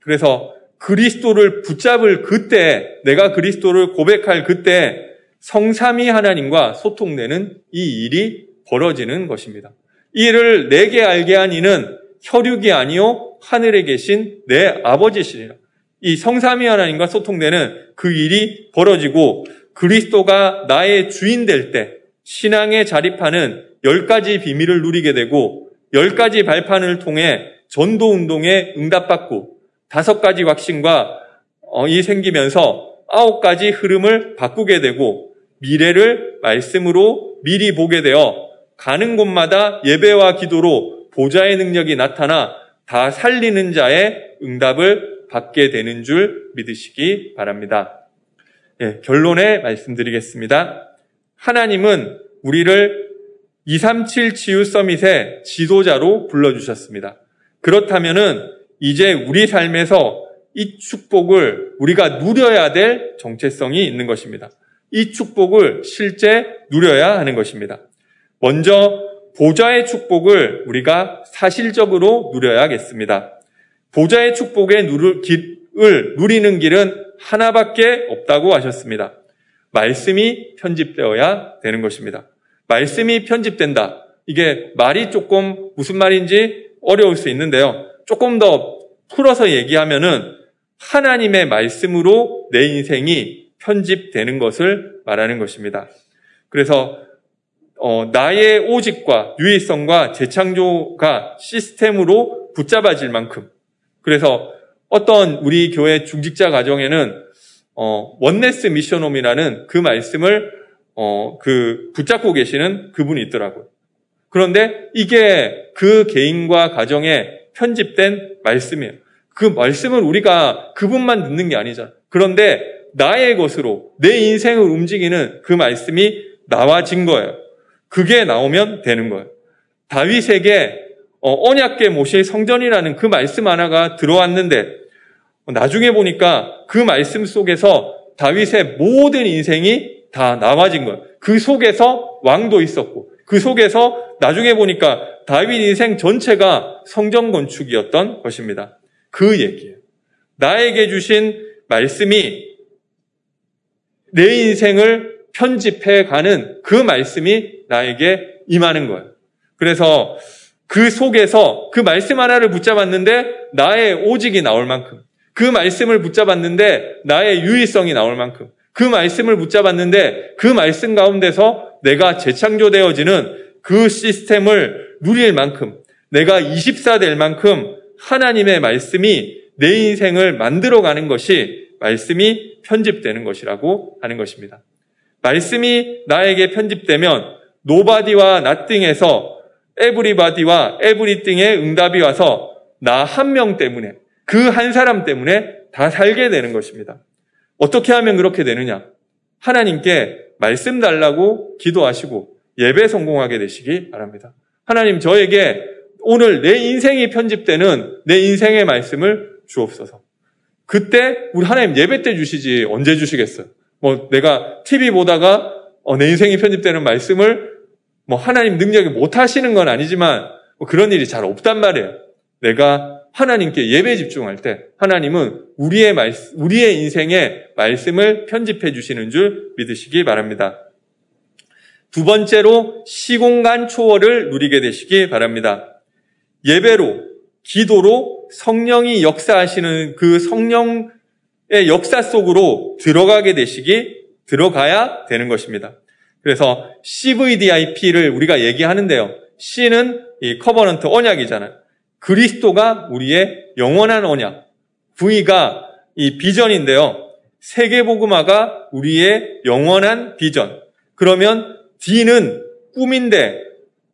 그래서 그리스도를 붙잡을 그때, 내가 그리스도를 고백할 그때 성삼위 하나님과 소통되는 이 일이 벌어지는 것입니다. 이를 내게 알게 한 이는 혈육이 아니요 하늘에 계신 내 아버지시리라. 이 성삼위 하나님과 소통되는 그 일이 벌어지고 그리스도가 나의 주인 될 때 신앙에 자립하는 열 가지 비밀을 누리게 되고 열 가지 발판을 통해 전도 운동에 응답받고 다섯 가지 확신과 어, 이 생기면서 아홉 가지 흐름을 바꾸게 되고 미래를 말씀으로 미리 보게 되어 가는 곳마다 예배와 기도로 보좌의 능력이 나타나 다 살리는 자의 응답을 받게 되는 줄 믿으시기 바랍니다. 예, 결론에 말씀드리겠습니다. 하나님은 우리를 237 치유 서밋의 지도자로 불러주셨습니다. 그렇다면은 이제 우리 삶에서 이 축복을 우리가 누려야 될 정체성이 있는 것입니다. 이 축복을 실제 누려야 하는 것입니다. 먼저 보좌의 축복을 우리가 사실적으로 누려야겠습니다. 보좌의 축복의 누를 길을 누리는 길은 하나밖에 없다고 하셨습니다. 말씀이 편집되어야 되는 것입니다. 말씀이 편집된다. 이게 말이 조금 무슨 말인지 어려울 수 있는데요. 조금 더 풀어서 얘기하면은 하나님의 말씀으로 내 인생이 편집되는 것을 말하는 것입니다. 그래서 어, 나의 오직과 유의성과 재창조가 시스템으로 붙잡아질 만큼 그래서 어떤 우리 교회 중직자 가정에는 어, 원네스 미션홈이라는 그 말씀을 어, 그 붙잡고 계시는 그분이 있더라고요. 그런데 이게 그 개인과 가정에 편집된 말씀이에요. 그 말씀을 우리가 그분만 듣는 게 아니잖아. 그런데 나의 것으로 내 인생을 움직이는 그 말씀이 나와진 거예요. 그게 나오면 되는 거예요. 다윗에게 어, 언약계 모실 성전이라는 그 말씀 하나가 들어왔는데 나중에 보니까 그 말씀 속에서 다윗의 모든 인생이 다 나와진 거예요. 그 속에서 왕도 있었고 그 속에서 나중에 보니까 다윗 인생 전체가 성전 건축이었던 것입니다. 그 얘기예요. 나에게 주신 말씀이 내 인생을 편집해 가는 그 말씀이 나에게 임하는 거예요. 그래서 그 속에서 그 말씀 하나를 붙잡았는데 나의 오직이 나올 만큼 그 말씀을 붙잡았는데 나의 유의성이 나올 만큼 그 말씀을 붙잡았는데 그 말씀 가운데서 내가 재창조되어지는 그 시스템을 누릴 만큼 내가 24될 만큼 하나님의 말씀이 내 인생을 만들어가는 것이 말씀이 편집되는 것이라고 하는 것입니다. 말씀이 나에게 편집되면 노바디와 나띵에서 에브리바디와 에브리띵의 응답이 와서 나 한 명 때문에 그 한 사람 때문에 다 살게 되는 것입니다. 어떻게 하면 그렇게 되느냐? 하나님께 말씀 달라고 기도하시고 예배 성공하게 되시기 바랍니다. 하나님 저에게 오늘 내 인생이 편집되는 내 인생의 말씀을 주옵소서. 그때 우리 하나님 예배 때 주시지 언제 주시겠어요? 뭐 내가 TV 보다가 어, 내 인생이 편집되는 말씀을 뭐 하나님 능력이 못 하시는 건 아니지만 뭐 그런 일이 잘 없단 말이에요. 내가 하나님께 예배 집중할 때 하나님은 우리의 말씀, 우리의 인생의 말씀을 편집해 주시는 줄 믿으시기 바랍니다. 두 번째로 시공간 초월을 누리게 되시기 바랍니다. 예배로, 기도로 성령이 역사하시는 그 성령의 역사 속으로 들어가게 되시기, 들어가야 되는 것입니다. 그래서 CVDIP를 우리가 얘기하는데요. C는 이 covenant 언약이잖아요. 그리스도가 우리의 영원한 언약. V가 이 비전인데요. 세계복음화가 우리의 영원한 비전. 그러면 D는 꿈인데,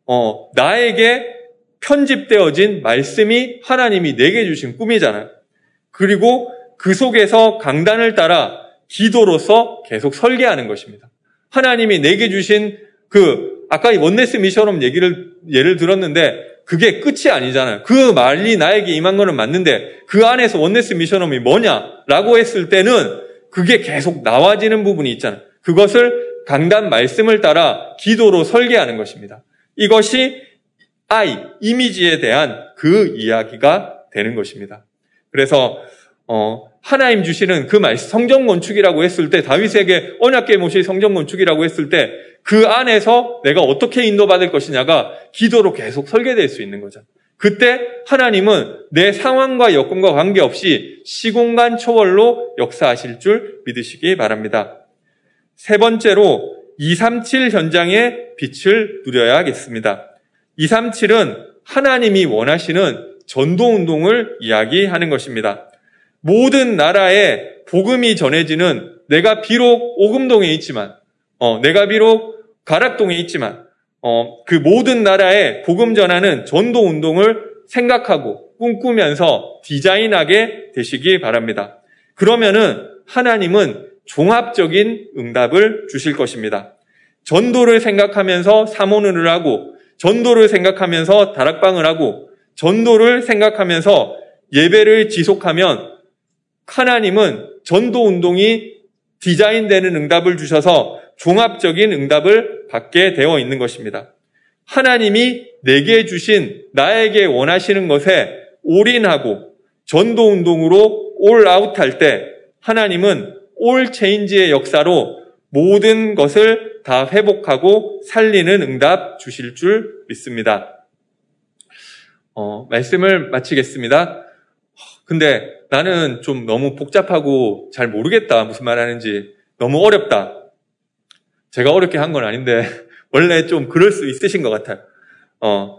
어, 나에게 편집되어진 말씀이 하나님이 내게 주신 꿈이잖아요. 그리고 그 속에서 강단을 따라 기도로서 계속 설계하는 것입니다. 하나님이 내게 주신 그 아까 이 원네스 미션업 얘기를 예를 들었는데 그게 끝이 아니잖아요. 그 말이 나에게 임한 거는 맞는데 그 안에서 원네스 미션업이 뭐냐라고 했을 때는 그게 계속 나와지는 부분이 있잖아요. 그것을 강단 말씀을 따라 기도로 설계하는 것입니다. 이것이 I, 이미지에 대한 그 이야기가 되는 것입니다. 그래서 어, 하나님 주시는 그 말씀, 성전 건축이라고 했을 때 다윗에게 언약계 모시 성전 건축이라고 했을 때 그 안에서 내가 어떻게 인도받을 것이냐가 기도로 계속 설계될 수 있는 거죠. 그때 하나님은 내 상황과 여건과 관계없이 시공간 초월로 역사하실 줄 믿으시기 바랍니다. 세 번째로 237 현장의 빛을 누려야겠습니다. 237은 하나님이 원하시는 전도 운동을 이야기하는 것입니다. 모든 나라에 복음이 전해지는 내가 비록 오금동에 있지만, 어, 내가 비록 가락동에 있지만, 어, 그 모든 나라에 복음 전하는 전도 운동을 생각하고 꿈꾸면서 디자인하게 되시기 바랍니다. 그러면은 하나님은 종합적인 응답을 주실 것입니다. 전도를 생각하면서 사모를 하고, 전도를 생각하면서 다락방을 하고, 전도를 생각하면서 예배를 지속하면 하나님은 전도 운동이 디자인되는 응답을 주셔서 종합적인 응답을 받게 되어 있는 것입니다. 하나님이 내게 주신 나에게 원하시는 것에 올인하고 전도 운동으로 올 아웃 할 때 하나님은 올 체인지의 역사로 모든 것을 다 회복하고 살리는 응답 주실 줄 믿습니다. 어, 말씀을 마치겠습니다. 근데 나는 좀 너무 복잡하고 잘 모르겠다. 무슨 말 하는지. 너무 어렵다. 제가 어렵게 한 건 아닌데, 원래 좀 그럴 수 있으신 것 같아요. 어,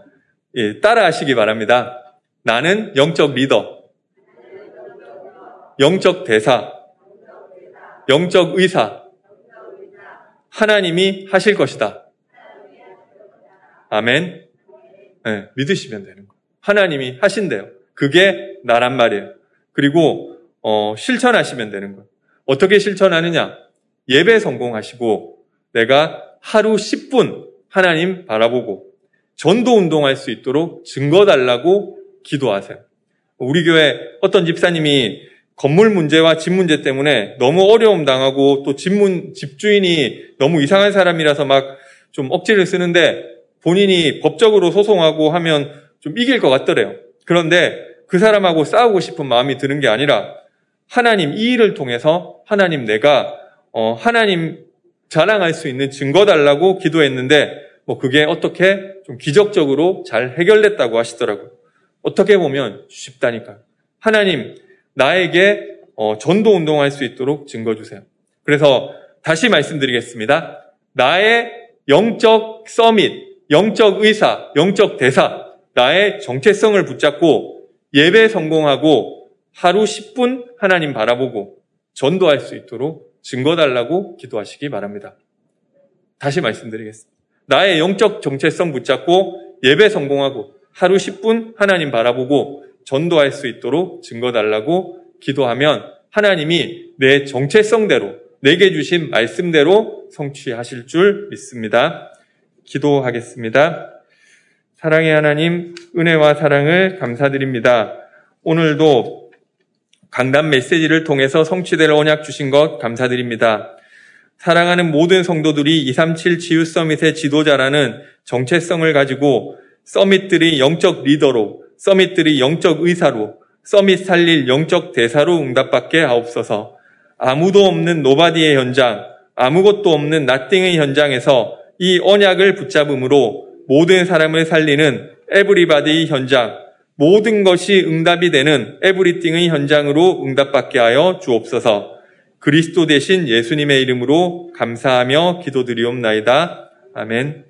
예, 따라 하시기 바랍니다. 나는 영적 리더, 영적 대사, 영적 의사, 하나님이 하실 것이다. 아멘. 네, 믿으시면 되는 거예요. 하나님이 하신대요. 그게 나란 말이에요. 그리고 어, 실천하시면 되는 거예요. 어떻게 실천하느냐? 예배 성공하시고 내가 하루 10분 하나님 바라보고 전도 운동할 수 있도록 증거 달라고 기도하세요. 우리 교회 어떤 집사님이 건물 문제와 집 문제 때문에 너무 어려움 당하고 또 집문, 집주인이 너무 이상한 사람이라서 막 좀 억지를 쓰는데 본인이 법적으로 소송하고 하면 좀 이길 것 같더래요. 그런데 그 사람하고 싸우고 싶은 마음이 드는 게 아니라 하나님 이 일을 통해서 하나님 내가 어, 하나님 자랑할 수 있는 증거 달라고 기도했는데 뭐 그게 어떻게 좀 기적적으로 잘 해결됐다고 하시더라고요. 어떻게 보면 쉽다니까. 하나님 나에게 어, 전도 운동할 수 있도록 증거 주세요. 그래서 다시 말씀드리겠습니다. 나의 영적 서밋, 영적 의사, 영적 대사, 나의 정체성을 붙잡고 예배 성공하고 하루 10분 하나님 바라보고 전도할 수 있도록 증거 달라고 기도하시기 바랍니다. 다시 말씀드리겠습니다. 나의 영적 정체성 붙잡고 예배 성공하고 하루 10분 하나님 바라보고 전도할 수 있도록 증거 달라고 기도하면 하나님이 내 정체성대로 내게 주신 말씀대로 성취하실 줄 믿습니다. 기도하겠습니다. 사랑의 하나님, 은혜와 사랑을 감사드립니다. 오늘도 강단 메시지를 통해서 성취될 언약 주신 것 감사드립니다. 사랑하는 모든 성도들이 237 치유 summit의 지도자라는 정체성을 가지고 summit들의 영적 리더로, summit들의 영적 의사로, summit 살릴 영적 대사로 응답받게 하옵소서. 아무도 없는 nobody의 현장, 아무것도 없는 nothing의 현장에서 이 언약을 붙잡음으로 모든 사람을 살리는 everybody 현장, 모든 것이 응답이 되는 에브리띵의 현장으로 응답받게 하여 주옵소서. 그리스도 대신 예수님의 이름으로 감사하며 기도드리옵나이다. 아멘.